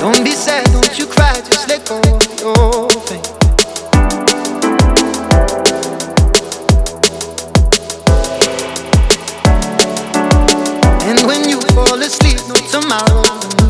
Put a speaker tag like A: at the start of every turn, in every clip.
A: Don't be sad, don't you cry, just let go of your pain. And when you fall asleep, no tomorrow.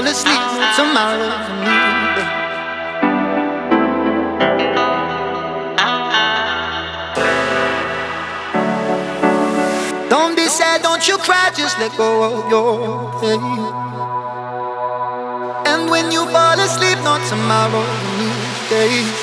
A: fall asleep. Don't be sad, don't you cry, just let go of your pain. And when you fall asleep, not tomorrow, a new day.